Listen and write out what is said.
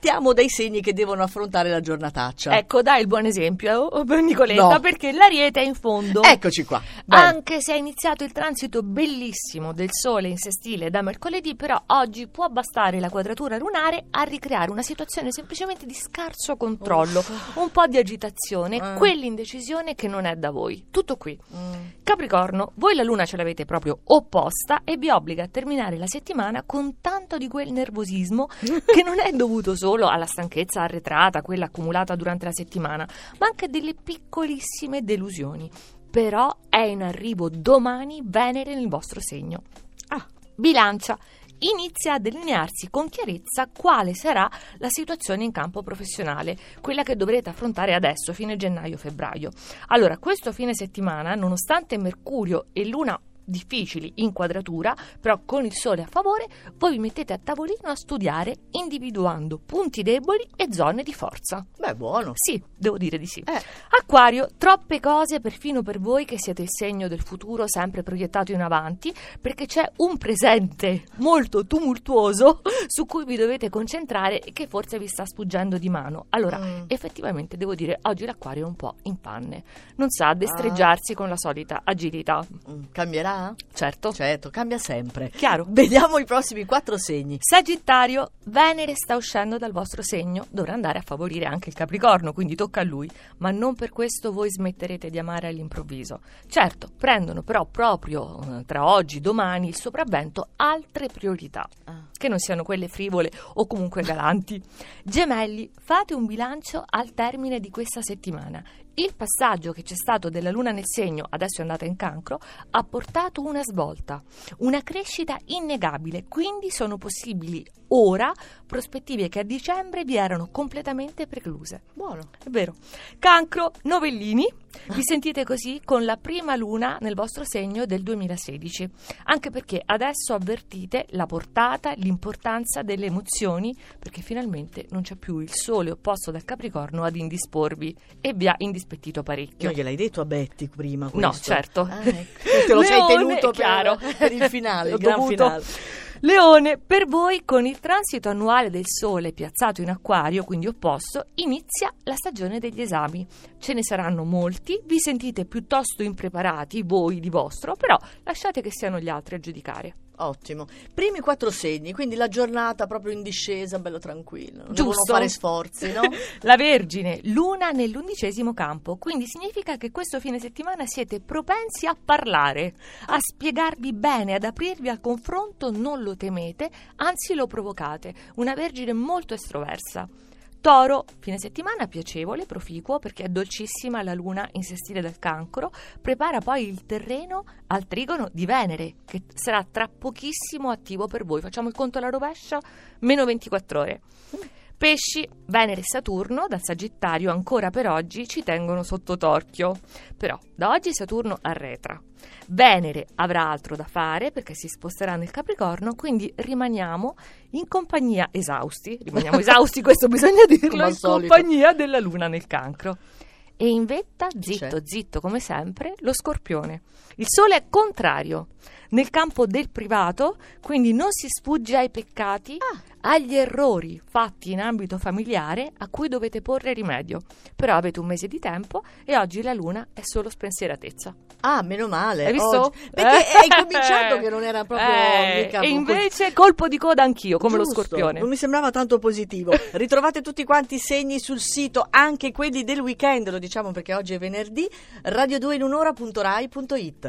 partiamo dai segni che devono affrontare la giornataccia. Ecco, dai il buon esempio, oh, Nicoletta, No. perché l'ariete è in fondo. Eccoci qua. Bene. Anche se è iniziato il transito bellissimo del Sole in sestile da mercoledì, però oggi può bastare la quadratura lunare a ricreare una situazione semplicemente di scarso controllo, un po' di agitazione, Eh. quell'indecisione che non è da voi. Tutto qui. Mm. Capricorno, voi la luna ce l'avete proprio opposta e vi obbliga a terminare la settimana con tanto di quel nervosismo che non è dovuto solo alla stanchezza arretrata, quella accumulata durante la settimana, ma anche delle piccolissime delusioni. Però è in arrivo domani Venere nel vostro segno. Ah. Bilancia. Inizia a delinearsi con chiarezza quale sarà la situazione in campo professionale, quella che dovrete affrontare adesso, fine gennaio-febbraio. Allora, questo fine settimana, nonostante Mercurio e Luna difficili in quadratura, però con il sole a favore, voi vi mettete a tavolino a studiare individuando punti deboli e zone di forza. Beh, buono. Sì, devo dire di sì. Eh. Acquario, troppe cose perfino per voi che siete il segno del futuro sempre proiettato in avanti, perché c'è un presente molto tumultuoso su cui vi dovete concentrare e che forse vi sta sfuggendo di mano. Allora, Mm. effettivamente devo dire, oggi l'acquario è un po' in panne. Non sa destreggiarsi con la solita agilità. Mm, Cambierà? Certo. Certo, cambia sempre. Chiaro. Vediamo i prossimi quattro segni. Sagittario, Venere sta uscendo dal vostro segno, dovrà andare a favorire anche il Capricorno, quindi tocca a lui, ma non per questo voi smetterete di amare all'improvviso. Certo, prendono però proprio eh, tra oggi e domani il sopravvento altre priorità, Ah. che non siano quelle frivole o comunque galanti. Gemelli, fate un bilancio al termine di questa settimana. Il passaggio che c'è stato della Luna nel segno, adesso è andata in cancro, ha portato una svolta, una crescita innegabile, quindi sono possibili ora prospettive che a dicembre vi erano completamente precluse. Buono. È vero. Cancro, novellini. Vi sentite così con la prima luna nel vostro segno del 2016. Anche perché adesso avvertite la portata, l'importanza delle emozioni, perché finalmente non c'è più il sole opposto dal Capricorno ad indisporvi e vi ha indispettito parecchio. Non gliel'hai detto a Betty prima questo? No, certo. Ah, ecco. Te lo sei Leone, tenuto chiaro. per, per il finale, il gran dovuto. finale. Leone, per voi con il transito annuale del Sole piazzato in acquario, quindi opposto, inizia la stagione degli esami. Ce ne saranno molti, vi sentite piuttosto impreparati, voi di vostro, però lasciate che siano gli altri a giudicare. Ottimo. Primi quattro segni, quindi la giornata proprio in discesa, bello tranquillo. Non Giusto? fare sforzi, no? La Vergine, luna nell'undicesimo campo, quindi significa che questo fine settimana siete propensi a parlare, a spiegarvi bene, ad aprirvi al confronto, non lo temete, anzi lo provocate. Una Vergine molto estroversa. Toro, fine settimana piacevole, proficuo perché è dolcissima la luna in sestile del cancro, prepara poi il terreno al trigono di Venere che sarà tra pochissimo attivo per voi. Facciamo il conto alla rovescia, meno 24 ore. Pesci, Venere e Saturno dal Sagittario ancora per oggi ci tengono sotto torchio. Però da oggi Saturno arretra. Venere avrà altro da fare perché si sposterà nel Capricorno, quindi rimaniamo in compagnia esausti, rimaniamo esausti, questo bisogna dirlo, in solito. compagnia della Luna nel Cancro. E in vetta, Chi c'è? zitto, zitto come sempre, lo Scorpione. Il Sole è contrario nel campo del privato, quindi non si sfugge ai peccati, agli errori fatti in ambito familiare a cui dovete porre rimedio. Però avete un mese di tempo e oggi la luna è solo spensieratezza. Ah, meno male. Hai visto? Oggi- Perché hai cominciato che non era proprio... Eh, mica e invece colpo di coda anch'io, come lo Giusto, scorpione. Non mi sembrava tanto positivo. Ritrovate tutti quanti i segni sul sito, anche quelli del weekend, lo diciamo perché oggi è venerdì, radio2inunora.rai.it.